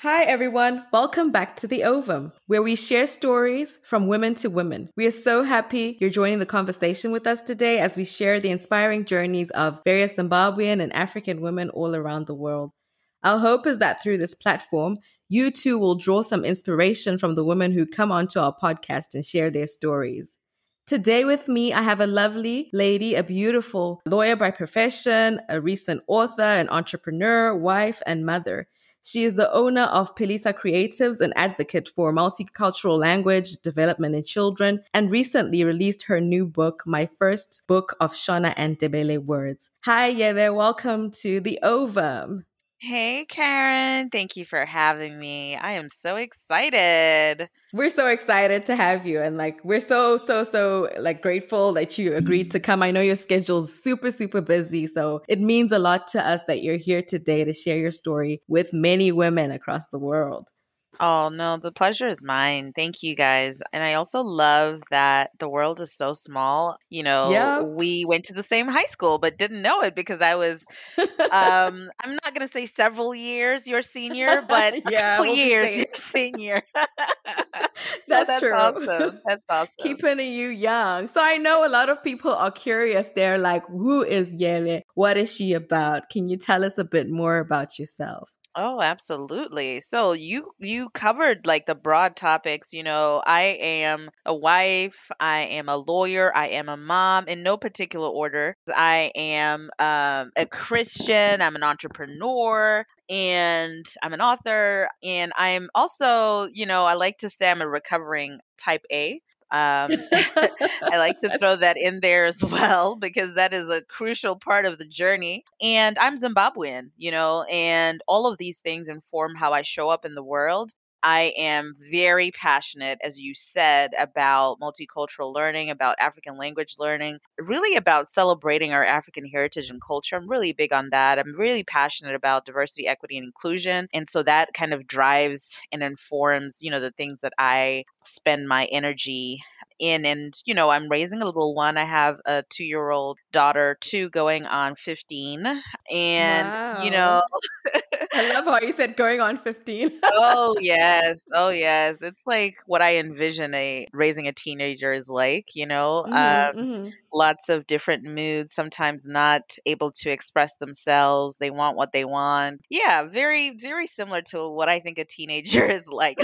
Hi, everyone. Welcome back to The Ovum, where we share stories from women to women. We are so happy you're joining the conversation with us today as we share the inspiring journeys of various Zimbabwean and African women all around the world. Our hope is that through this platform, you too will draw some inspiration from the women who come onto our podcast and share their stories. Today with me, I have a lovely lady, a beautiful lawyer by profession, a recent author, an entrepreneur, wife, and mother. She is the owner of Philisa Creatives, an advocate for multicultural language development in children, and recently released her new book, My First Book of Shona and Ndebele Words. Hi, Yeve. Welcome to the Ovum. Hey, Karen. Thank you for having me. I am so excited. We're so excited to have you. And like, we're so, so, so like grateful that you agreed to come. I know your schedule's super, super busy. So it means a lot to us that you're here today to share your story with many women across the world. Oh, no, the pleasure is mine. Thank you guys. And I also love that the world is so small. You know, Yep. we went to the same high school, but didn't know it because I was, um, I'm not going to say several years your senior, but a yeah, couple we'll years your senior. That's that's true. awesome. That's awesome. Keeping you young. So I know a lot of people are curious. They're like, who is Yeve? What is she about? Can you tell us a bit more about yourself? Oh, absolutely. So you you covered like the broad topics, you know, I am a wife, I am a lawyer, I am a mom in no particular order. I am um, a Christian, I'm an entrepreneur, and I'm an author, and I'm also, you know, I like to say I'm a recovering type A. Um, I like to throw that in there as well because that is a crucial part of the journey. And I'm Zimbabwean, you know, and all of these things inform how I show up in the world. I am very passionate, as you said, about multicultural learning, about African language learning, really about celebrating our African heritage and culture. I'm really big on that. I'm really passionate about diversity, equity, and inclusion. And so that kind of drives and informs, you know, the things that I spend my energy in and you know i'm raising a little one i have a two year old daughter two going on 15 and you know. I love how you said going on 15. oh yes oh yes it's like what i envision a raising a teenager is like you know hmm um hmm lots of different moods sometimes not able to express themselves they want what they want yeah very very similar to what i think a teenager is like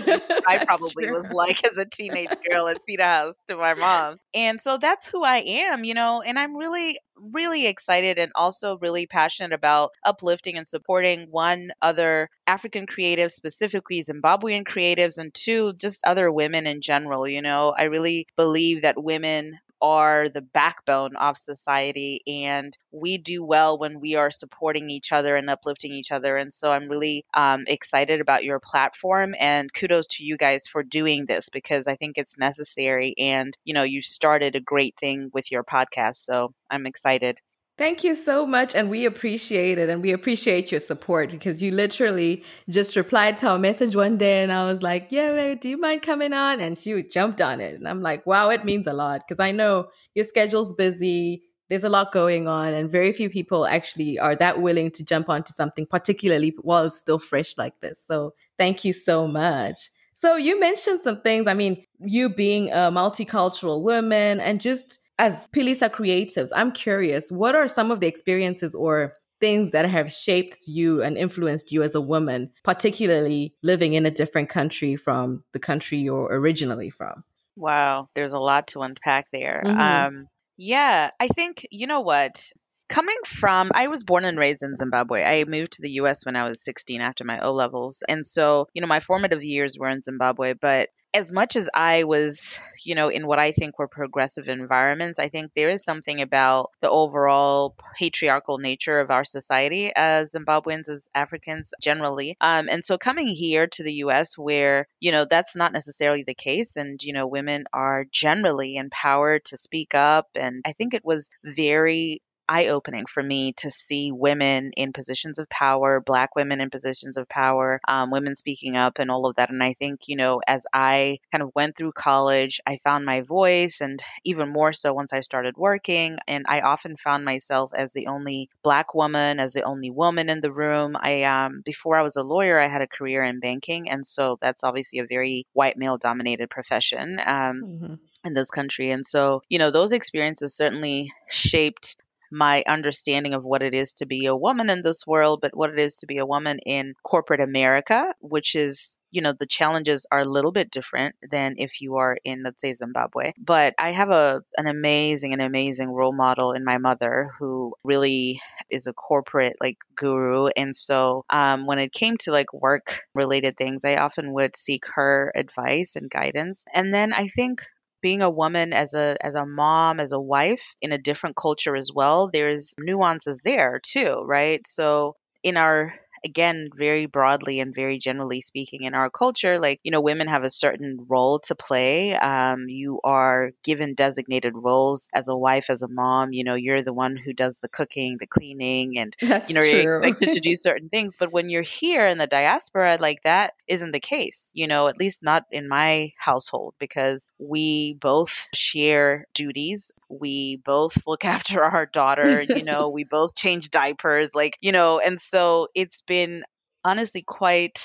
i probably true. was like as a teenage girl at Peterhouse to my mom. And so that's who I am, you know, and I'm really, really excited and also really passionate about uplifting and supporting one, other African creatives, specifically Zimbabwean creatives, and two, just other women in general. You know, I really believe that women are the backbone of society and we do well when we are supporting each other and uplifting each other. And so i'm really um, excited about your platform and kudos to you guys for doing this because i think it's necessary and you know you started a great thing with your podcast so i'm excited Thank you so much. And we appreciate it. And we appreciate your support because you literally just replied to our message one day. And I was like, Yeah, babe, do you mind coming on? And she jumped on it. And I'm like, Wow, it means a lot because I know your schedule's busy. There's a lot going on. And very few people actually are that willing to jump onto something, particularly while it's still fresh like this. So thank you so much. So you mentioned some things. I mean, you being a multicultural woman and just as Philisa creatives, I'm curious, what are some of the experiences or things that have shaped you and influenced you as a woman, particularly living in a different country from the country you're originally from? wow there's a lot to unpack there. Hmm um yeah i think you know what coming from i was born and raised in zimbabwe. I moved to the us when i was 16 after my o levels. And so you know my formative years were in zimbabwe but as much as i was you know in what i think were progressive environments i think there is something about the overall patriarchal nature of our society as zimbabweans as africans generally. Um, and so coming here to the us where you know that's not necessarily the case and you know women are generally empowered to speak up and i think it was very eye opening for me to see women in positions of power, black women in positions of power, um, women speaking up, and all of that. And I think, you know, as I kind of went through college, I found my voice, and even more so once I started working. And I often found myself as the only black woman, as the only woman in the room. I, um, before I was a lawyer, I had a career in banking. And so that's obviously a very white male dominated profession. Um, mm-hmm in this country. And so, you know, those experiences certainly shaped my understanding of what it is to be a woman in this world, but what it is to be a woman in corporate America, which is you know the challenges are a little bit different than if you are in let's say zimbabwe. But i have a an amazing and amazing role model in my mother who really is a corporate like guru. And so um, when it came to like work related things i often would seek her advice and guidance. And then i think being a woman as a as a mom as a wife in a different culture as well there's nuances there too right? So in our again, very broadly and very generally speaking, in our culture, like, you know, women have a certain role to play. Um, you are given designated roles as a wife, as a mom. You know, you're the one who does the cooking, the cleaning, and, That's you know, true. you're expected to do certain things. But when you're here in the diaspora, like, that isn't the case, you know, at least not in my household, because we both share duties. We both look after our daughter, you know, we both change diapers, like, you know, and so it's been honestly quite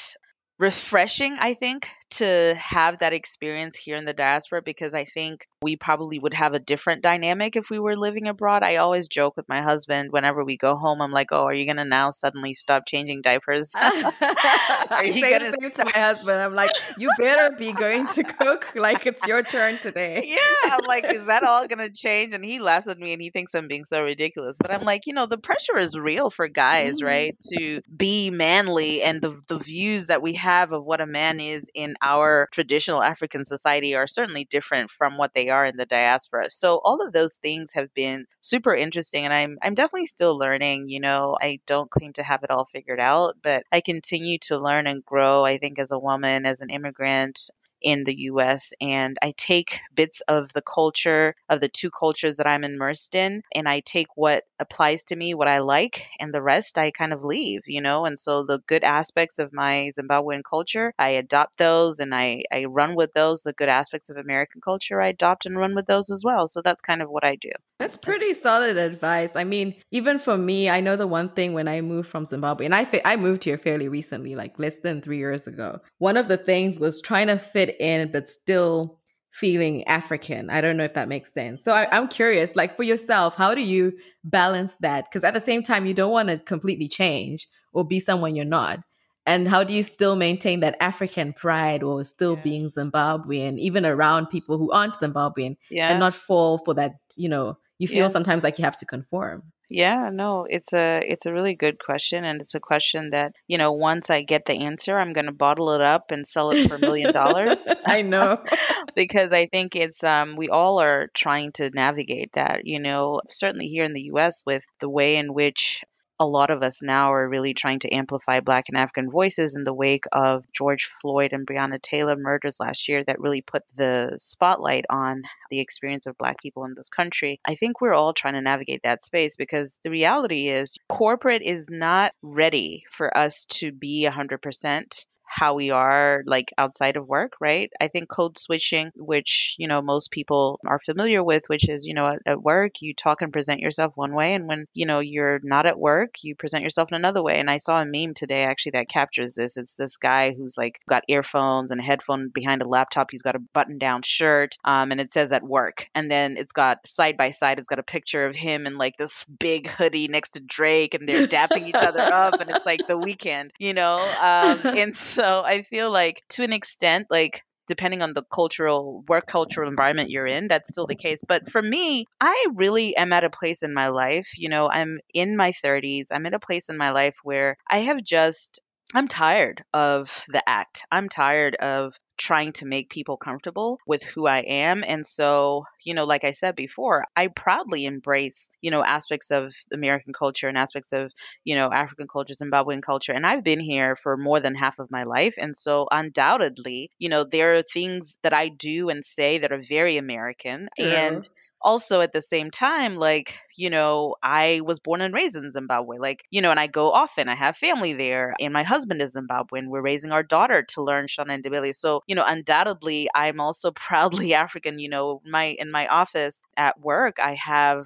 refreshing, I think, to have that experience here in the diaspora because I think we probably would have a different dynamic if we were living abroad. I always joke with my husband whenever we go home, I'm like, oh, are you going to now suddenly stop changing diapers? you say the same to my husband. I'm like, you better be going to cook like it's your turn today. Yeah. I'm like, is that all going to change? And he laughs at me and he thinks I'm being so ridiculous. But I'm like, you know, the pressure is real for guys, mm-hmm. right? To be manly and the, the views that we have of what a man is in our traditional African society are certainly different from what they are in the diaspora. So all of those things have been super interesting and I'm I'm definitely still learning, you know. I don't claim to have it all figured out, but I continue to learn and grow I think as a woman, as an immigrant, in the US and I take bits of the culture of the two cultures that I'm immersed in and I take what applies to me, what I like, and the rest I kind of leave, you know? And so the good aspects of my Zimbabwean culture, I adopt those and I, I run with those. The good aspects of American culture, I adopt and run with those as well. So that's kind of what I do. That's pretty solid advice. I mean, even for me, I know the one thing when I moved from Zimbabwe, and I, fa- I moved here fairly recently, like less than three years ago. One of the things was trying to fit in, but still feeling African. I don't know if that makes sense. So I, am curious, like for yourself, how do you balance that? Because at the same time, you don't want to completely change or be someone you're not. And how do you still maintain that African pride or still yeah. being Zimbabwean, even around people who aren't Zimbabwean, yeah. and not fall for that, you know, you feel yeah. sometimes like you have to conform. Yeah, no, it's a it's a really good question and it's a question that, you know, once I get the answer, I'm going to bottle it up and sell it for a million dollars. I know. because I think it's um we all are trying to navigate that, you know, certainly here in the US with the way in which a lot of us now are really trying to amplify Black and African voices in the wake of George Floyd and Breonna Taylor murders last year that really put the spotlight on the experience of Black people in this country. I think we're all trying to navigate that space because the reality is corporate is not ready for us to be 100% how we are like outside of work, right? I think code switching, which, you know, most people are familiar with, which is, you know, at, at, work, you talk and present yourself one way. And when, you know, you're not at work, you present yourself in another way. And I saw a meme today actually that captures this. It's this guy who's like got earphones and a headphone behind a laptop. He's got a button down shirt. Um, and it says at work. And then it's got side by side, it's got a picture of him in like this big hoodie next to Drake and they're dapping each other up. And it's like the weekend, you know? Um, and so I feel like to an extent, like depending on the cultural work cultural environment you're in that's still the case. But for me i really am at a place in my life you know i'm in my 30s i'm at a place in my life where i have just i'm tired of the act i'm tired of trying to make people comfortable with who I am. And so, you know, like I said before, I proudly embrace, you know, aspects of American culture and aspects of, you know, African culture, Zimbabwean culture. And I've been here for more than half of my life. And so, undoubtedly, you know, there are things that I do and say that are very American. And also at the same time, like, you know, I was born and raised in Zimbabwe. Like, you know, and I go often. I have family there, and my husband is Zimbabwean. We're raising our daughter to learn Shona and Ndebele. So, you know, undoubtedly, I'm also proudly African. You know, my in my office at work, I have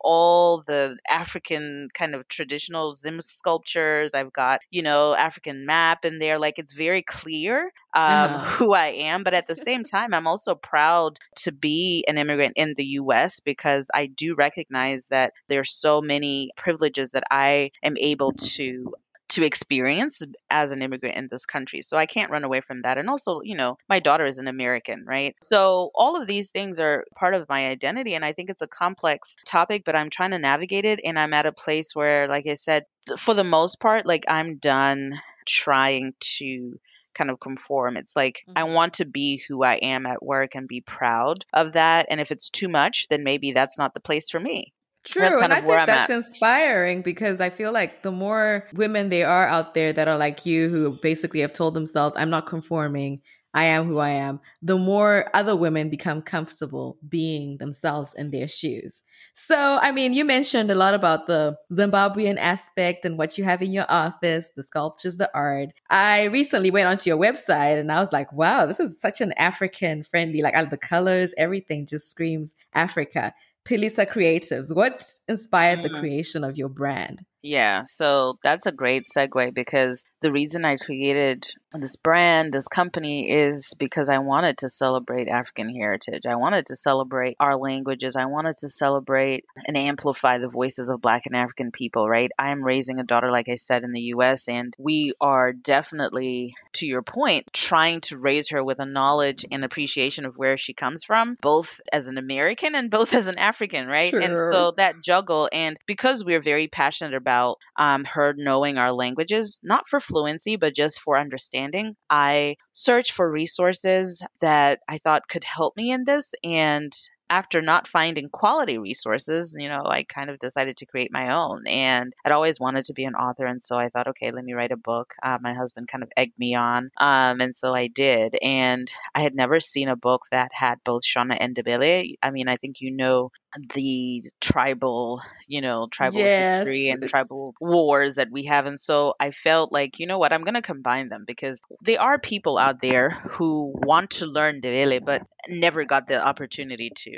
all the African kind of traditional Zim sculptures. I've got, you know, African map in there. Like it's very clear um, uh-huh. who I am. But at the same time, I'm also proud to be an immigrant in the US because I do recognize that there's so many privileges that I am able to to experience as an immigrant in this country. So I can't run away from that. And also, you know, my daughter is an American, right? So all of these things are part of my identity. And I think it's a complex topic, but I'm trying to navigate it. And I'm at a place where, like I said, for the most part, like I'm done trying to kind of conform. It's like mm-hmm. I want to be who I am at work and be proud of that. And if it's too much, then maybe that's not the place for me. True. And I think that's at. inspiring because I feel like the more women there are out there that are like you, who basically have told themselves, I'm not conforming, I am who I am, the more other women become comfortable being themselves in their shoes. So, I mean, you mentioned a lot about the Zimbabwean aspect and what you have in your office, the sculptures, the art. I recently went onto your website and I was like, wow, this is such an African friendly, like all the colors, everything just screams Africa. Philisa Creatives. What inspired the mm. creation of your brand? Yeah, so that's a great segue because the reason I created this brand, this company, is because I wanted to celebrate African heritage. I wanted to celebrate our languages. I wanted to celebrate and amplify the voices of Black and African people, right? I am raising a daughter, like I said, in the US, and we are definitely, to your point, trying to raise her with a knowledge and appreciation of where she comes from, both as an American and both as an African, right? Sure. And so that juggle, and because we're very passionate about about um, her knowing our languages, not for fluency, but just for understanding. I searched for resources that I thought could help me in this. And after not finding quality resources, you know, I kind of decided to create my own. And I'd always wanted to be an author. And so I thought, okay, let me write a book. Uh, my husband kind of egged me on. Um, and so I did. And I had never seen a book that had both Shona and Ndebele. I mean, I think you know the tribal, you know, tribal yes. history and tribal wars that we have. And so I felt like, you know what, I'm going to combine them because there are people out there who want to learn Ndebele but never got the opportunity to.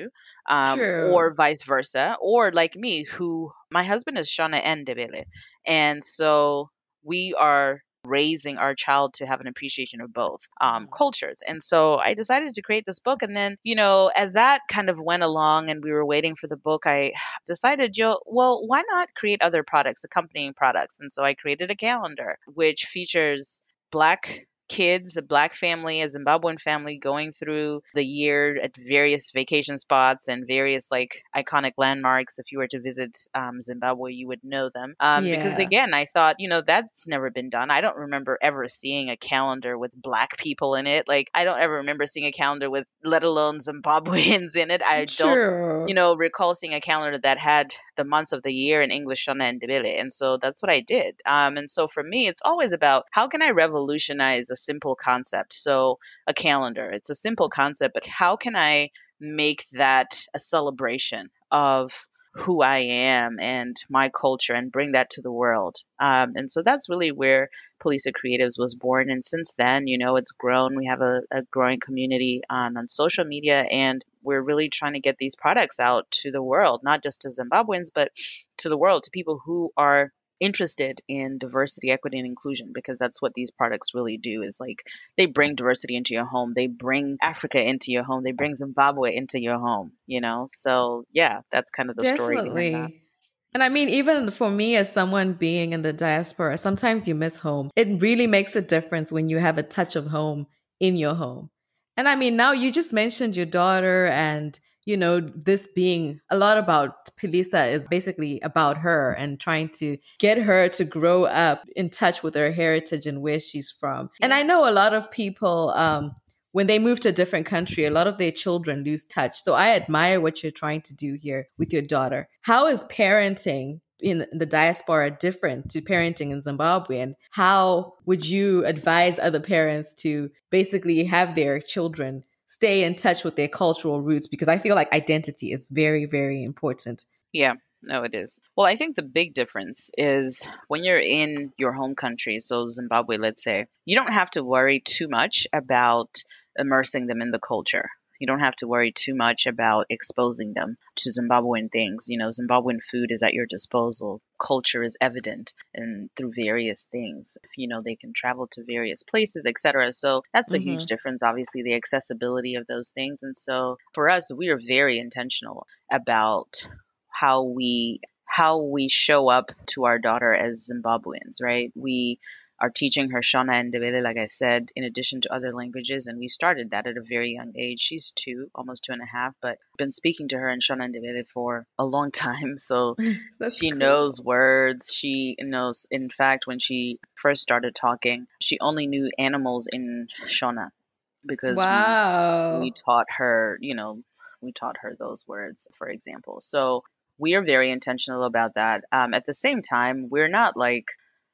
Um, or vice versa, or like me, who my husband is Shona and Ndebele. And so we are raising our child to have an appreciation of both um, mm-hmm. cultures. And so I decided to create this book. And then, you know, as that kind of went along and we were waiting for the book, I decided, Joe, well, why not create other products, accompanying products? And so I created a calendar which features Black kids, a black family, a Zimbabwean family going through the year at various vacation spots and various like iconic landmarks. If you were to visit um, Zimbabwe, you would know them. Um, yeah. Because again, I thought, you know, that's never been done. I don't remember ever seeing a calendar with black people in it. Like, I don't ever remember seeing a calendar with, let alone Zimbabweans in it. I don't, you know, recall seeing a calendar that had the months of the year in English, Shona and Ndebele. And so that's what I did. Um, and so for me, it's always about how can I revolutionize simple concept. So, a calendar, it's a simple concept, but how can I make that a celebration of who I am and my culture and bring that to the world? Um, and so that's really where Philisa Creatives was born. And since then, you know, it's grown. We have a, a growing community on, on social media, and we're really trying to get these products out to the world, not just to Zimbabweans, but to the world, to people who are interested in diversity, equity, and inclusion because that's what these products really do is like they bring diversity into your home. They bring Africa into your home. They bring Zimbabwe into your home, you know? So yeah, that's kind of the Definitely. story. And I mean, even for me as someone being in the diaspora, sometimes you miss home. It really makes a difference when you have a touch of home in your home. And I mean, now you just mentioned your daughter and you know, this being a lot about Philisa is basically about her and trying to get her to grow up in touch with her heritage and where she's from. And I know a lot of people, um, when they move to a different country, a lot of their children lose touch. So I admire what you're trying to do here with your daughter. How is parenting in the diaspora different to parenting in Zimbabwe? And how would you advise other parents to basically have their children stay in touch with their cultural roots because I feel like identity is very, very important. Yeah. No, it is. Well, I think the big difference is when you're in your home country, so Zimbabwe, let's say, you don't have to worry too much about immersing them in the culture. You don't have to worry too much about exposing them to Zimbabwean things. You know, Zimbabwean food is at your disposal. Culture is evident and through various things. You know, they can travel to various places, etc. So that's a mm-hmm. huge difference, obviously, the accessibility of those things. And so for us, we are very intentional about how we how we show up to our daughter as Zimbabweans, right? We are teaching her Shona and Ndebele, like I said, in addition to other languages. And we started that at a very young age. She's two, almost two and a half, but been speaking to her in Shona and Ndebele for a long time. So she cool. knows words. She knows, in fact, when she first started talking, she only knew animals in Shona because wow. we, we taught her, you know, we taught her those words, for example. So we are very intentional about that. Um, at the same time, we're not like,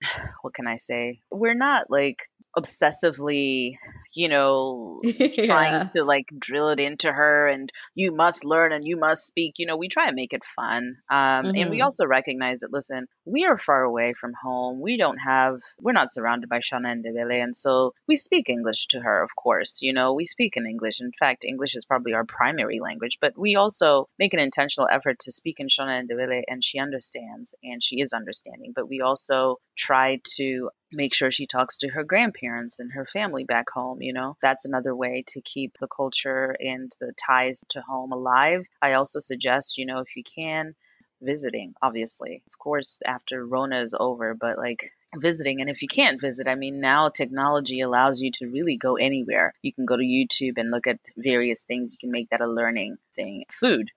what can I say? We're not like obsessively, you know, yeah. trying to like drill it into her and you must learn and you must speak. You know, we try and make it fun. Um, mm-hmm. And we mm-hmm. also recognize that, listen, we are far away from home. We don't have, we're not surrounded by Shona and Ndebele. And so we speak English to her, of course. You know, we speak in English. In fact, English is probably our primary language, but we also make an intentional effort to speak in Shona and Ndebele and she understands and she is understanding. But we also try to make sure she talks to her grandparents and her family back home. You know, that's another way to keep the culture and the ties to home alive. I also suggest, you know, if you can, visiting, obviously. Of course, after Rona is over, but like visiting. And if you can't visit, I mean, now technology allows you to really go anywhere. You can go to YouTube and look at various things. You can make that a learning thing. Food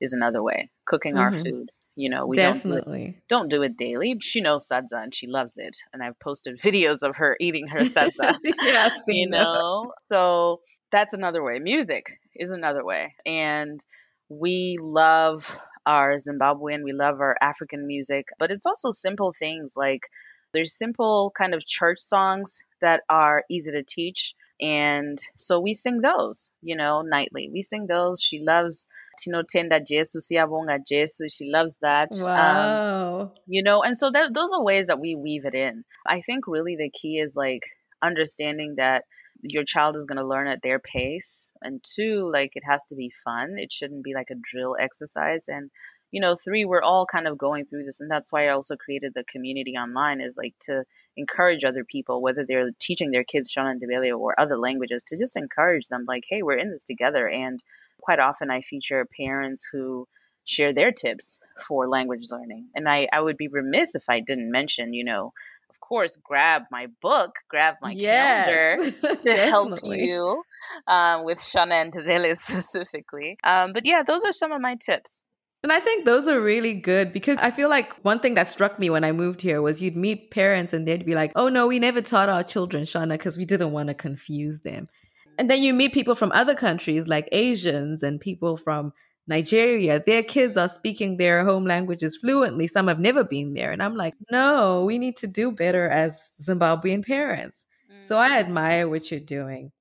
is another way, cooking mm-hmm. our food. You know, we definitely don't do, it, don't do it daily. She knows sadza and she loves it, and I've posted videos of her eating her sadza. yeah, you know, that. so that's another way. Music is another way, and we love our Zimbabwean, we love our African music, but it's also simple things like there's simple kind of church songs that are easy to teach. And so we sing those, you know, nightly. We sing those. She loves tinotenda jesu siyabonga jesu she loves that um, wow. um, you know and so that, those are ways that we weave it in. I think really the key is like understanding that your child is going to learn at their pace and two like it has to be fun. It shouldn't be like a drill exercise and you know, three, we're all kind of going through this. And that's why I also created the community online is like to encourage other people, whether they're teaching their kids Shona and Ndebele or other languages, to just encourage them like, hey, we're in this together. And quite often I feature parents who share their tips for language learning. And I, I would be remiss if I didn't mention, you know, of course, grab my book, grab my yes, calendar to help you um, with Shona and Ndebele specifically. Um, but yeah, those are some of my tips. And I think those are really good because I feel like one thing that struck me when I moved here was you'd meet parents and they'd be like, oh no, we never taught our children Shona because we didn't want to confuse them. And then you meet people from other countries like Asians and people from Nigeria. Their kids are speaking their home languages fluently. Some have never been there. And I'm like, no, we need to do better as Zimbabwean parents. So I mm. admire what you're doing.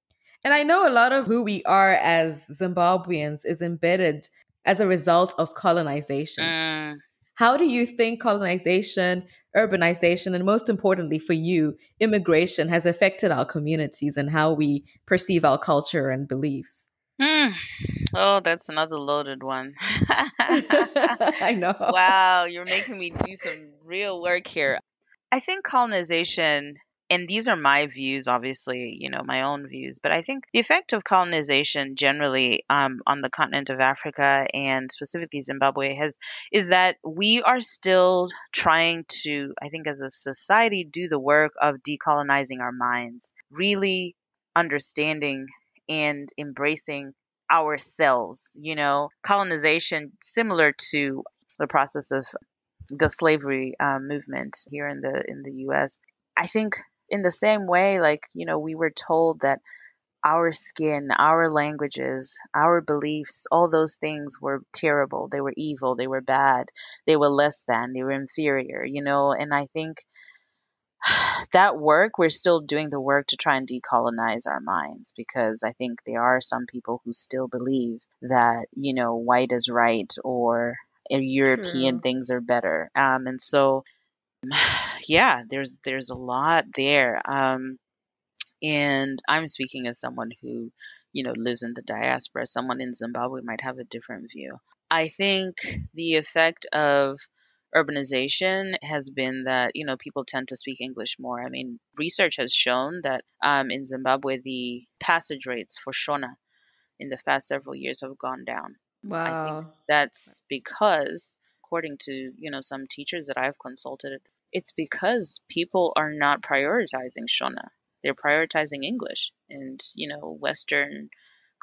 And I know a lot of who we are as Zimbabweans is embedded as a result of colonization. Mm. How do you think colonization, urbanization, and most importantly for you, immigration has affected our communities and how we perceive our culture and beliefs? Mm. Oh, that's another loaded one. I know. Wow, you're making me do some real work here. I think colonization and these are my views, obviously, you know, my own views, but I think the effect of colonization generally um, on the continent of Africa and specifically Zimbabwe has is that we are still trying to, I think, as a society, do the work of decolonizing our minds, really understanding and embracing ourselves. You know, colonization, similar to the process of the slavery uh, movement here in the in the U.S. I think in the same way, like, you know, we were told that our skin, our languages, our beliefs, all those things were terrible. They were evil. They were bad. They were less than. They were inferior, you know? And I think that work, we're still doing the work to try and decolonize our minds because I think there are some people who still believe that, you know, white is right or European True. things are better. Um, and so, yeah, there's there's a lot there. Um, and I'm speaking as someone who, you know, lives in the diaspora. Someone in Zimbabwe might have a different view. I think the effect of urbanization has been that you know people tend to speak English more. I mean, research has shown that um, in Zimbabwe the passage rates for Shona in the past several years have gone down. Wow. That's because, according to you know some teachers that I've consulted, it's because people are not prioritizing Shona. They're prioritizing English and you know Western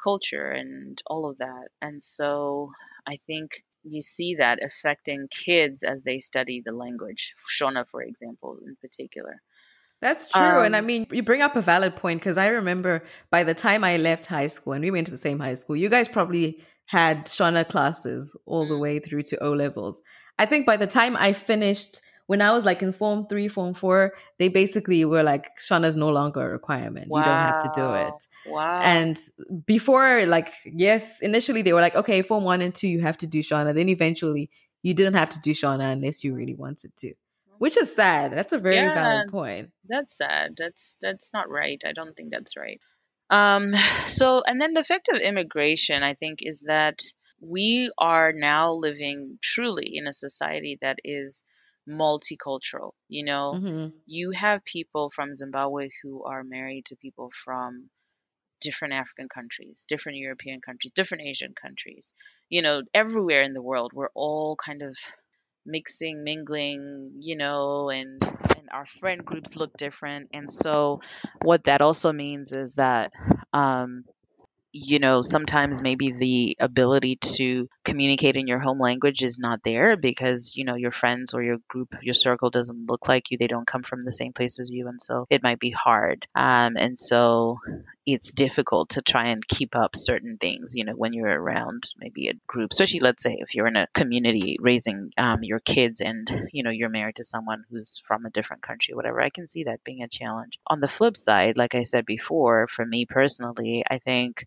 culture and all of that. And so I think you see that affecting kids as they study the language, Shona, for example, in particular. That's true. and I Um, mean, you bring up a valid point because I remember by the time I left high school and we went to the same high school, you guys probably had Shona classes all the Mm. way through to O levels. I think by the time I finished, when I was like in Form 3, Form 4, they basically were like, Shona's no longer a requirement. You don't have to do it. Wow. And before, like, yes, initially they were like, okay, Form 1 and 2, you have to do Shona. Then eventually you didn't have to do Shona unless you really wanted to, which is sad. That's a very Yeah, valid point. that's sad. That's that's not right. I don't think that's right. Um, so and then the effect of immigration, I think, is that we are now living truly in a society that is multicultural. You know, hmm you have people from Zimbabwe who are married to people from different African countries, different European countries, different Asian countries. You know, everywhere in the world, we're all kind of mixing, mingling, you know, and and our friend groups look different. And so what that also means is that um you know, sometimes maybe the ability to communicate in your home language is not there because, you know, your friends or your group, your circle doesn't look like you. They don't come from the same place as you. And so it might be hard. Um, and so it's difficult to try and keep up certain things, you know, when you're around maybe a group, especially let's say if you're in a community raising um, your kids and, you know, you're married to someone who's from a different country, whatever. I can see that being a challenge. On the flip side, like I said before, for me personally, I think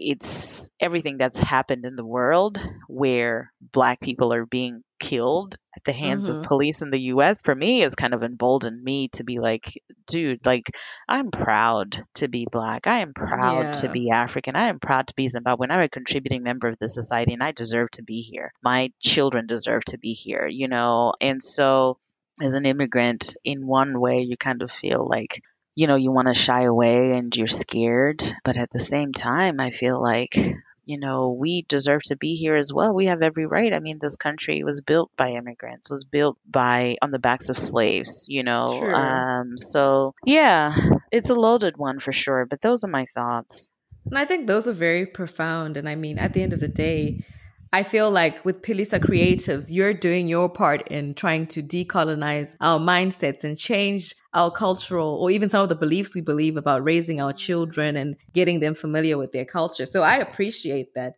it's everything that's happened in the world where black people are being killed at the hands of hmm police in the US for me has kind of emboldened me to be like dude like I'm proud to be black. I am proud to be African. I am proud to be Zimbabwean. I'm a contributing member of the society and I deserve to be here. My children deserve to be here you know? And so as an immigrant in one way you kind of feel like you know, you want to shy away and you're scared. But at the same time, I feel like, you know, we deserve to be here as well. We have every right. I mean, this country was built by immigrants, was built by on the backs of slaves, you know. True. Um, so yeah, it's a loaded one for sure. But those are my thoughts. And I think those are very profound. And I mean, at the end of the day, I feel like with Philisa Creatives, you're doing your part in trying to decolonize our mindsets and change our cultural or even some of the beliefs we believe about raising our children and getting them familiar with their culture. So I appreciate that.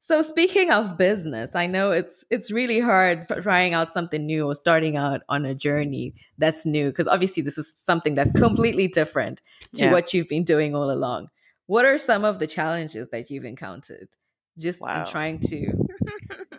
So speaking of business, I know it's it's really hard trying out something new or starting out on a journey that's new because obviously this is something that's completely different to Yeah. what you've been doing all along. What are some of the challenges that you've encountered just in trying to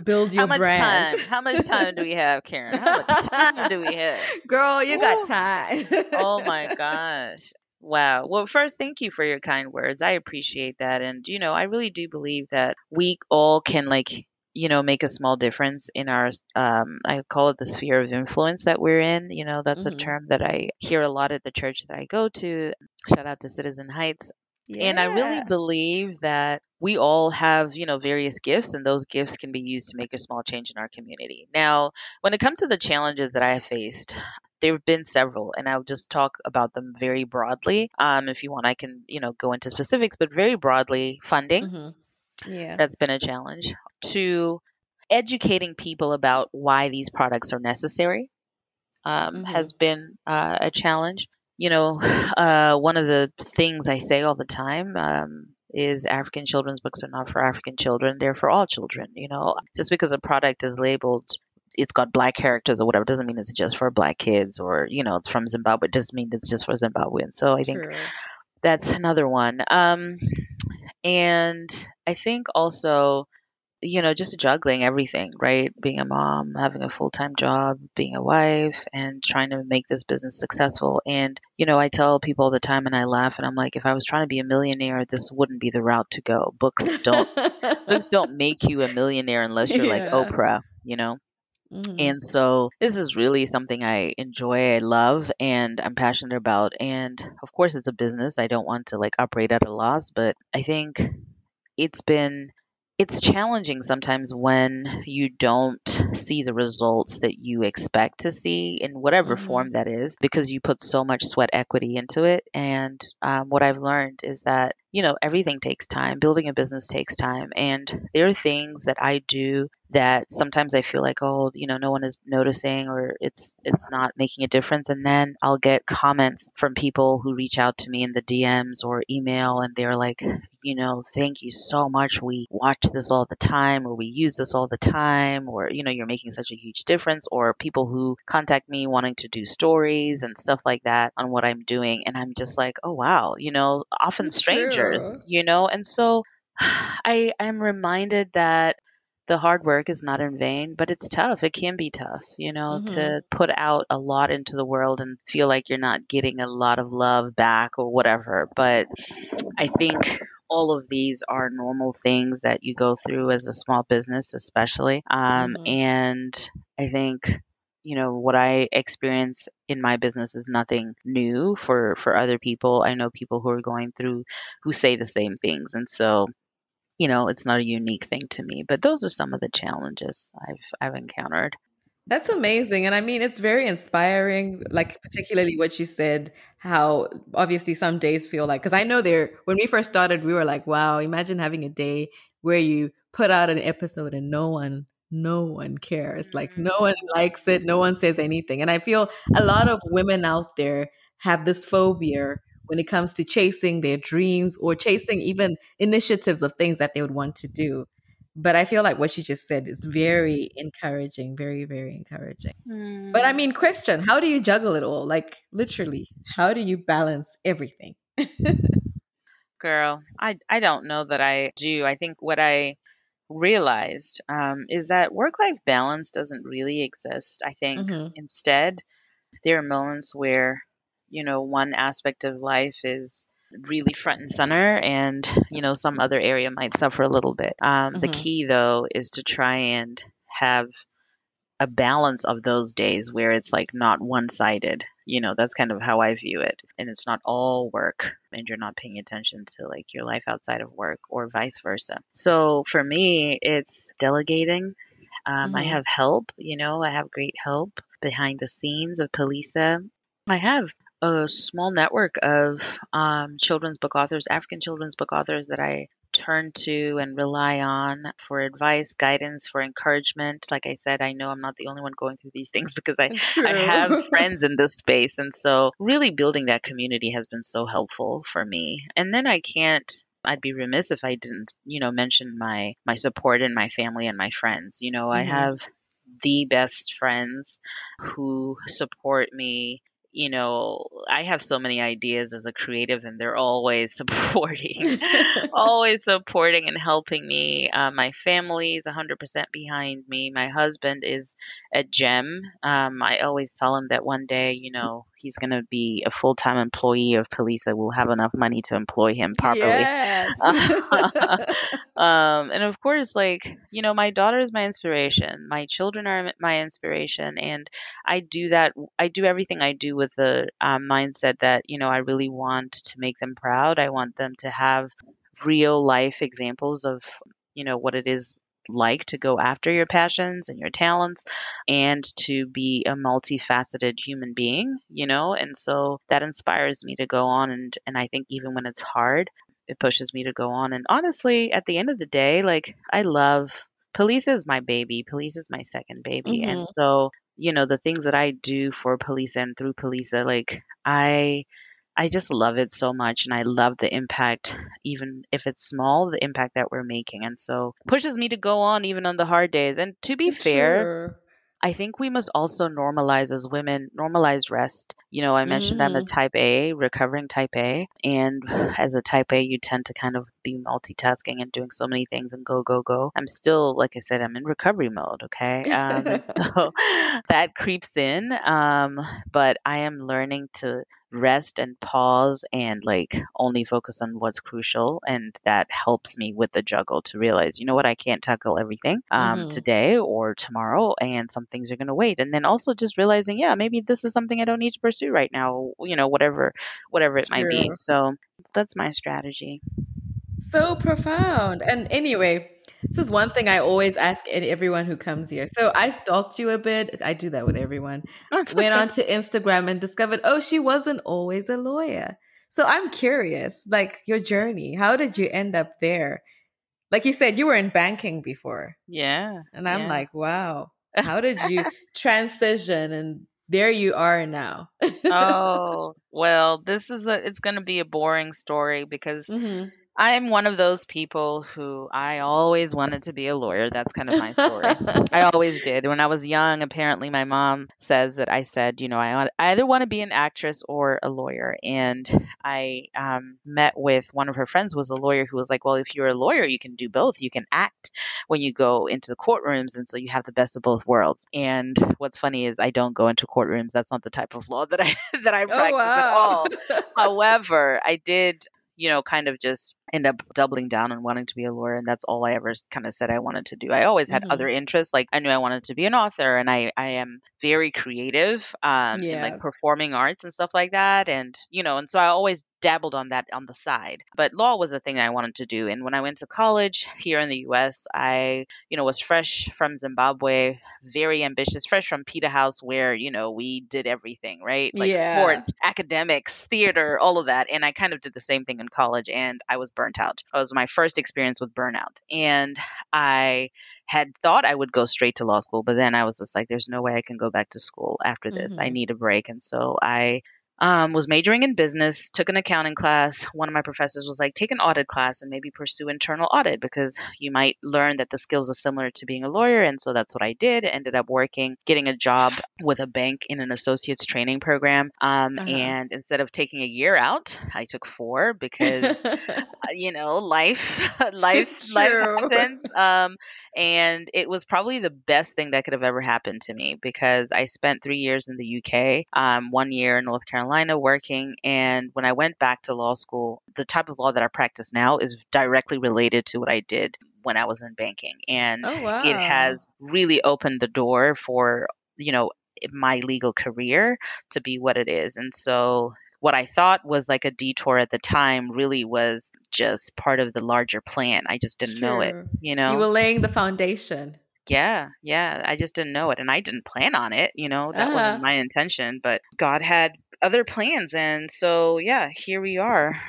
build How your much brand? time? How much time do we have, Karen? How much time do we have? Girl, you got time. Oh my gosh. Wow. Well, first, thank you for your kind words. I appreciate that. And, you know, I really do believe that we all can, like, you know, make a small difference in our, um, I call it the sphere of influence that we're in. You know, that's a Mhm. term that I hear a lot at the church that I go to. Shout out to Citizen Heights. And I really Yeah. believe that we all have, you know, various gifts, and those gifts can be used to make a small change in our community. Now, when it comes to the challenges that I have faced, there have been several, and I'll just talk about them very broadly. Um, if you want, I can, you know, go into specifics, but very broadly, funding Mhm. Yeah. that's been a challenge. To educating people about why these products are necessary um, Mhm. has been uh, a challenge. You know, uh, one of the things I say all the time um, is African children's books are not for African children; they're for all children. You know, just because a product is labeled it's got black characters or whatever it doesn't mean it's just for black kids or you know it's from Zimbabwe. It doesn't mean it's just for Zimbabweans. So I think True. that's another one. Um, and I think also you know, just juggling everything, right? Being a mom, having a full time job, being a wife, and trying to make this business successful. And, you know, I tell people all the time and I laugh and I'm like, if I was trying to be a millionaire, this wouldn't be the route to go. Books don't books don't make you a millionaire unless you're like Oprah, you know? Mhm. And so this is really something I enjoy, I love, and I'm passionate about. And of course, it's a business. I don't want to like operate at a loss, but I think it's been it's challenging sometimes when you don't see the results that you expect to see in whatever Mhm. form that is because you put so much sweat equity into it and um, what i've learned is that you know everything takes time building a business takes time and there are things that i do that sometimes I feel like, oh, you know, no one is noticing or it's it's not making a difference. And then I'll get comments from people who reach out to me in the DMs or email and they're like, you know, thank you so much. We watch this all the time or we use this all the time or, you know, you're making such a huge difference or people who contact me wanting to do stories and stuff like that on what I'm doing. And I'm just like, oh wow, you know, often strangers, you know, and so I I'm reminded that the hard work is not in vain, but it's tough. It can be tough, you know, Mhm. to put out a lot into the world and feel like you're not getting a lot of love back or whatever. But I think all of these are normal things that you go through as a small business, especially. Um, Mhm. And I think you know what i experience in my business is nothing new for for other people. I know people who are going through who say the same things. And so you know it's not a unique thing to me but those are some of the challenges i've i've encountered. That's amazing. And I mean, it's very inspiring, like, particularly what you said, how obviously some days feel like, because I know there, when we first started, we were like, wow, imagine having a day where you put out an episode and no one, no one cares. Like, mm-hmm. no one likes it, no one says anything. And I feel a lot of women out there have this phobia when it comes to chasing their dreams or chasing even initiatives of things that they would want to do. But I feel like what she just said is very encouraging, very, very encouraging. But I mm. mean, question, how do you juggle it all? Like, literally, how do you balance everything? girl i i don't know that i do i think what i realized um, is that work life balance doesn't really exist i think Mhm. instead there are moments where you know one aspect of life is really front and center and you know some other area might suffer a little bit um, the Mhm. key though is to try and have a balance of those days where it's like not one sided you know that's kind of how i view it and it's not all work and you're not paying attention to like your life outside of work or vice versa so for me it's delegating um, I Mhm. have help, you know, I have great help behind the scenes of Philisa. I have a small network of um, children's book authors, African children's book authors that I turn to and rely on for advice, guidance, for encouragement. Like I said, I know I'm not the only one going through these things because I, True. I have friends in this space. And so really building that community has been so helpful for me. And then I can't I'd be remiss if I didn't, you know, mention my my support and my family and my friends. You know, I Mhm. have the best friends who support me. You know, I have so many ideas as a creative, and they're always supporting, always supporting and helping me. Uh, my family is 100% behind me. My husband is a gem. Um, I always tell him that one day, you know, he's going to be a full time employee of Philisa. I will have enough money to employ him properly. Yes. um, and of course, like, you know, my daughter is my inspiration. My children are my inspiration. And I do that, I do everything I do with the um, mindset that, you know, I really want to make them proud. I want them to have real life examples of, you know, what it is like to go after your passions and your talents and to be a multifaceted human being, you know? And so that inspires me to go on and and I think even when it's hard, it pushes me to go on. And honestly, at the end of the day, like I love Philisa is my baby. Philisa is my second baby. And Mhm. so, you know, the things that I do for Philisa and through Philisa, like I I just love it so much and I love the impact even if it's small the impact that we're making and so pushes me to go on even on the hard days and to be fair. I think we must also normalize as women, normalize rest. You know, I mentioned I'm a Mm-hmm. type A, recovering type A. And as a type A, you tend to kind of be multitasking and doing so many things and go, go, go. I'm still, like I said, I'm in recovery mode. Okay. Um, so that creeps in. Um, but I am learning to rest and pause and like only focus on what's crucial and that helps me with the juggle to realize you know what i can't tackle everything um, hmm today or tomorrow and some things are going to wait and then also just realizing yeah maybe this is something i don't need to pursue right now you know whatever whatever it might be so that's my strategy So profound. And anyway, this is one thing I always ask everyone who comes here. So I stalked you a bit. I do that with everyone. that's Went okay onto Instagram and discovered, oh, she wasn't always a lawyer. So I'm curious, like your journey. How did you end up there? Like you said, you were in banking before. yeah And I'm yeah like, wow, how did you transition? And there you are now. oh well this is a it's going to be a boring story because hmm I'm one of those people who I always wanted to be a lawyer. That's kind of my story. I always did. When I was young, apparently my mom says that I said, you know, I, either want to be an actress or a lawyer. And I um, met with one of her friends who was a lawyer who was like, well, if you're a lawyer, you can do both. You can act when you go into the courtrooms. And so you have the best of both worlds. And what's funny is I don't go into courtrooms. That's not the type of law that I, that I oh, practice at all. However, I did, you know, kind of just end up doubling down on wanting to be a lawyer, and that's all I ever kind of said I wanted to do. I always had hmm other interests, like I knew I wanted to be an author, and I I am very creative um, in Yeah. like performing arts and stuff like that, and you know, and so I always dabbled on that on the side. But law was a thing I wanted to do, and when I went to college here in the U.S., I you know was fresh from Zimbabwe, very ambitious, fresh from Peterhouse, where you know we did everything right, like sport, academics, theater, all of that. And I kind of did the same thing in college and I was burnt out. It was my first experience with burnout. And I had thought I would go straight to law school, but then I was just like, there's no way I can go back to school after this. I hmm need a break. And so I um, was majoring in business, took an accounting class. One of my professors was like, take an audit class and maybe pursue internal audit because you might learn that the skills are similar to being a lawyer. And so that's what I did. Ended up working, getting a job with a bank in an associate's training program. Um, Uh-huh. and instead of taking a year out, I took four because you know life life life happens um and it was probably the best thing that could have ever happened to me because i spent three years in the uk um, one year in north carolina working and when i went back to law school the type of law that i practice now is directly related to what i did when i was in banking and Oh, it has really opened the door for you know my legal career to be what it is and so what I thought was like a detour at the time really was just part of the larger plan. I just didn't know it, you know. You were laying the foundation. Yeah, yeah. I just didn't know it. And I didn't plan on it, you know? That Uh-huh. wasn't my intention, but God had other plans. And so, yeah, here we are.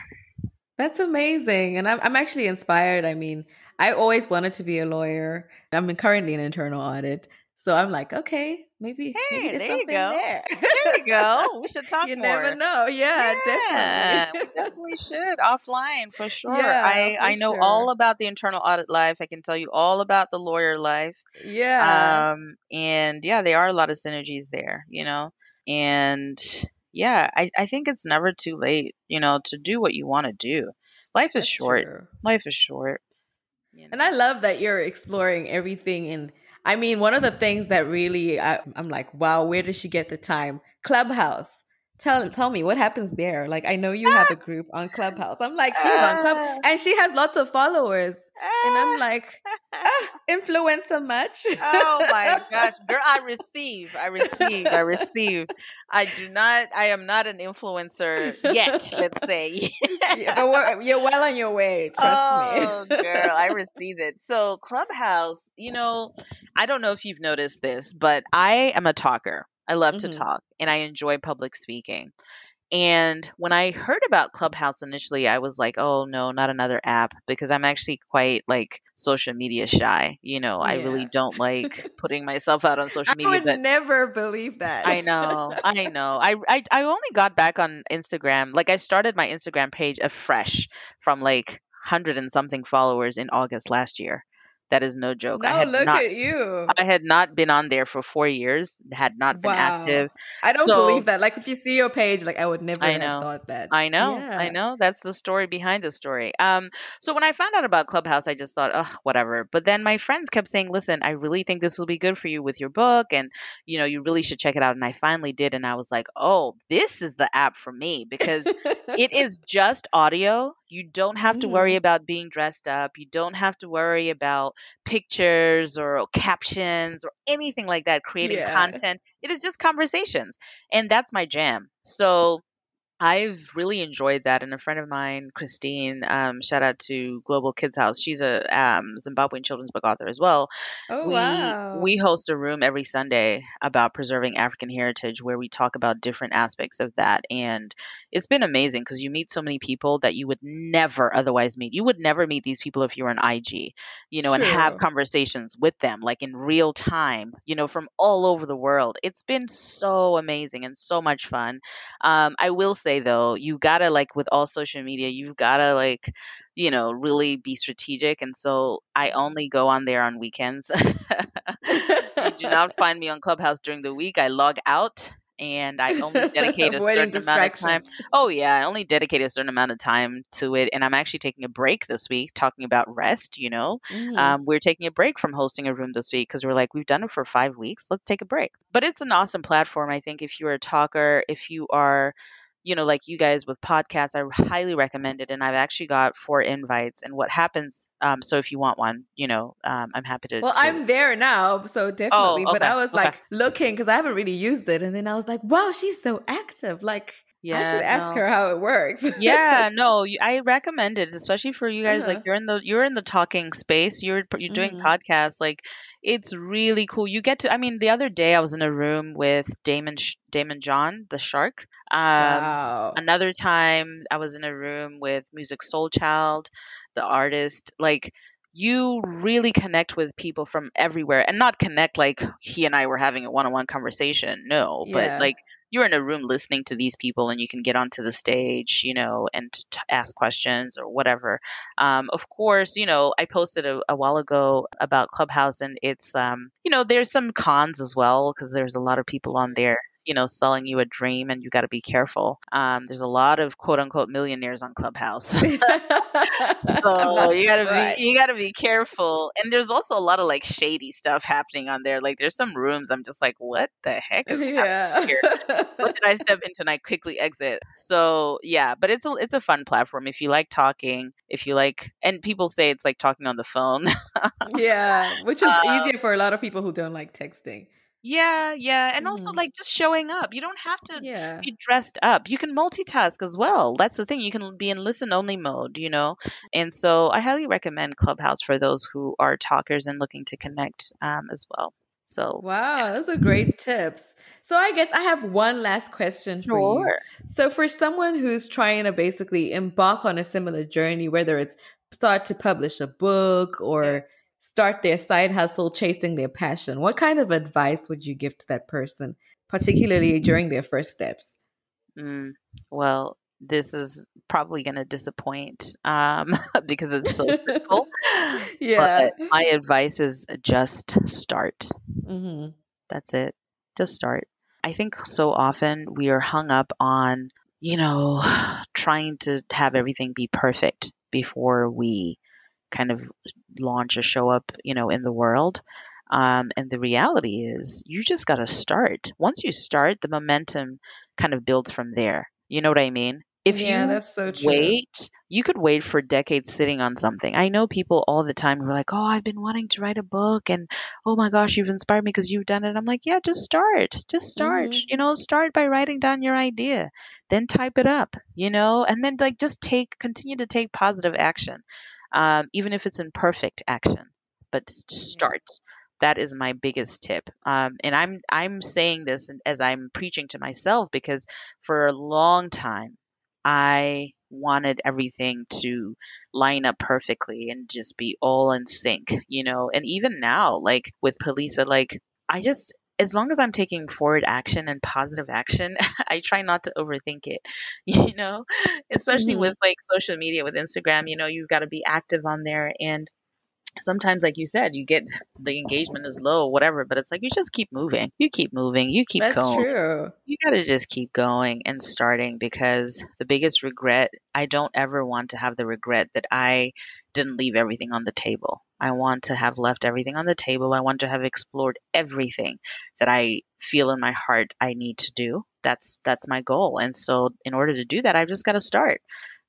That's amazing. And I'm, I'm actually inspired. I mean, I always wanted to be a lawyer. I'm currently in internal audit. So I'm like, okay, maybe maybe Hey, there's there you something go. there. There you go. We should talk you more. never know. Yeah, Yeah, we definitely. definitely should offline for sure. yeah, I for I know all about the internal audit life. I can tell you all about the lawyer life. Yeah, Um, and yeah, there are a lot of synergies there, you know. And yeah, I I think it's never too late, you know, to do what you want to do. Life is that's short. true. Life is short, you And. I love that you're exploring everything. And I mean, one of the things that really I, I'm like, wow, where does she get the time? Clubhouse. Tell tell me what happens there. Like I know you have a group on Clubhouse. I'm like, she's on Club, Ah, and she has lots of followers. And I'm like, ah, influencer much. Oh my gosh, girl, I receive, I receive, I receive. I do not, I am not an influencer yet, let's say. Yeah, you're well on your way. Trust Oh, me. girl, I receive it. So, Clubhouse, you know, I don't know if you've noticed this, but I am a talker. I love to hmm talk and I enjoy public speaking. And when I heard about Clubhouse initially, I was like, oh no, not another app because I'm actually quite like social media shy. You know, I really don't like putting myself out on I social media, I would but never believe that. I know, I know. I, I I only got back on Instagram. Like I started my Instagram page afresh from like hundred and something followers in August last year. That is no joke. No, I had look not at you. I had not been on there for four years, had not been Wow. active. I don't So believe that. Like if you see your page, like I would never I have know. thought that. I know, I know. That's the story behind the story. Um, so when I found out about Clubhouse, I just thought, oh, whatever. But then my friends kept saying, listen, I really think this will be good for you with your book, and you know, you really should check it out. And I finally did, and I was like, oh, this is the app for me because it is just audio. You don't have to worry Mhm. about being dressed up. You don't have to worry about pictures or captions or anything like that, creating Yeah. content. It is just conversations. And that's my jam. So I've really enjoyed that. And a friend of mine, Christine, um, shout out to Global Kids House. She's a um, Zimbabwean children's book author as well. Oh We wow. we host a room every Sunday about preserving African heritage where we talk about different aspects of that. And it's been amazing because you meet so many people that you would never otherwise meet. You would never meet these people if you were on IG, you know, and have conversations with them like in real time, you know, from all over the world. It's been so amazing and so much fun. Um, I will say though, you gotta like with all social media, you've gotta like, you know, really be strategic. And so I only go on there on weekends. you do not find me on Clubhouse during the week. I log out and I only dedicate a certain amount of time. Oh yeah, I only dedicate a certain amount of time to it. And I'm actually taking a break this week talking about rest, you know. Mhm. Um, we're taking a break from hosting a room this week because we're like, we've done it for five weeks. Let's take a break. But it's an awesome platform. I think if you're a talker, if you are, you know, like you guys with podcasts, I highly recommend it. And I've actually got four invites. And what happens, um, so if you want one, you know, um, I'm happy to. Well, to I'm there now, so definitely. But okay, I was okay. like looking because I haven't really used it, and then I was like, "Wow, she's so active! Like, yeah, I should ask no. her how it works." yeah no i recommend it especially for you guys like Uh-huh. you're in the you're in the talking space you're you're doing Mhm. podcasts like it's really cool you get to i mean the other day i was in a room with Daymond Daymond John the shark um Wow. another time i was in a room with Musiq Soulchild the artist like you really connect with people from everywhere and not connect like he and i were having a one-on-one conversation no but Yeah. like you're in a room listening to these people and you can get onto the stage you know and t- ask questions or whatever. Um, of course you know i posted a, a while ago about clubhouse and it's um, you know there's some cons as well because there's a lot of people on there you know selling you a dream and you got to be careful um, there's a lot of quote unquote millionaires on clubhouse so you gotta surprised. be you gotta be careful and there's also a lot of like shady stuff happening on there like there's some rooms i'm just like what the heck is happening Yeah. here what did I step into and I quickly exit? So yeah, but it's a it's a fun platform if you like talking, if you like, and people say it's like talking on the phone. yeah, which is Uh, easier for a lot of people who don't like texting. Yeah, yeah, and also Mhm. like just showing up. You don't have to Yeah. be dressed up. You can multitask as well. That's the thing. You can be in listen only mode, you know. And so I highly recommend Clubhouse for those who are talkers and looking to connect um, as well. So Wow, those are great tips. So I guess I have one last question for you. sure. So for someone who's trying to basically embark on a similar journey, whether it's start to publish a book or start their side hustle chasing their passion, what kind of advice would you give to that person, particularly during their first steps? Mm, well, this is probably going to disappoint um, because it's so simple. yeah. But my advice is just start. hmm That's it. Just start. I think so often we are hung up on, you know, trying to have everything be perfect before we kind of launch or show up, you know, in the world. Um, and the reality is, you just got to start. Once you start, the momentum kind of builds from there. You know what I mean? If yeah, you that's so true. wait, you could wait for decades sitting on something. I know people all the time who are like, "Oh, I've been wanting to write a book, and oh my gosh, you've inspired me because you've done it." I'm like, "Yeah, just start. Just start. Mhm. You know, start by writing down your idea, then type it up. You know, and then like just take, continue to take positive action, um, even if it's imperfect action, but start." That is my biggest tip, um, and I'm I'm saying this as I'm preaching to myself because for a long time I wanted everything to line up perfectly and just be all in sync, you know. And even now, like with Philisa, like I just as long as I'm taking forward action and positive action, I try not to overthink it, you know, especially Mhm. with like social media, with Instagram, you know, you've got to be active on there. And sometimes like you said you get the engagement is low whatever but it's like you just keep moving you keep moving you keep That's going true. you got to just keep going and starting because the biggest regret i don't ever want to have the regret that i didn't leave everything on the table i want to have left everything on the table. I want to have explored everything that i feel in my heart i need to do. That's that's my goal. And so in order to do that i've just got to start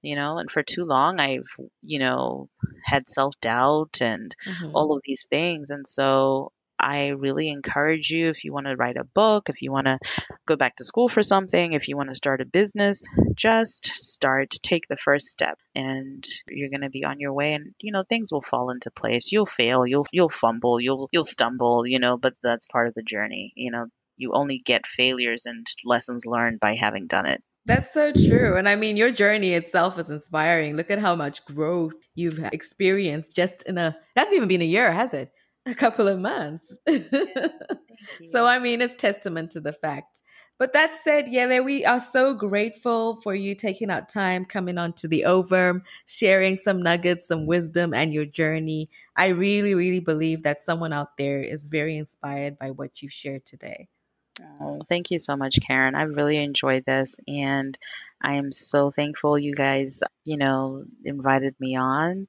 you know? And for too long i've you know had self-doubt and Mhm. all of these things. And so i really encourage you if you want to write a book if you want to go back to school for something if you want to start a business just start take the first step and you're going to be on your way and you know things will fall into place you'll fail you'll you'll fumble you'll you'll stumble you know but that's part of the journey you know you only get failures and lessons learned by having done it That's so true. And I mean, your journey itself is inspiring. Look at how much growth you've experienced just in a, it hasn't even been a year, has it? A couple of months. so, I mean, it's testament to the fact. But that said, Yeve, we are so grateful for you taking out time, coming on to the Ovum, sharing some nuggets, some wisdom, and your journey. I really, really believe that someone out there is very inspired by what you've shared today. Oh, thank you so much, Karen. I really enjoyed this, and I am so thankful you guys, you know, invited me on.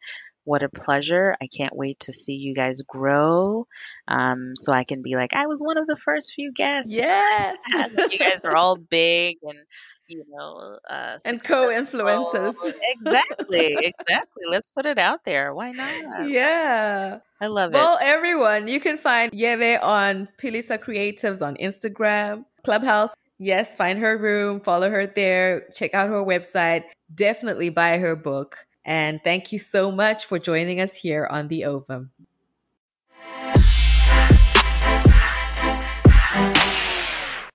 What a pleasure. I can't wait to see you guys grow um, so I can be like, I was one of the first few guests. Yes. You guys are all big and, you know, uh, and co-influencers. Exactly, exactly. Let's put it out there. Why not? yeah. I love it. Well, everyone, you can find Yeve on Philisa Creatives on Instagram, Clubhouse. Yes, find her room, follow her there, check out her website, definitely buy her book. And thank you so much for joining us here on The Ovum.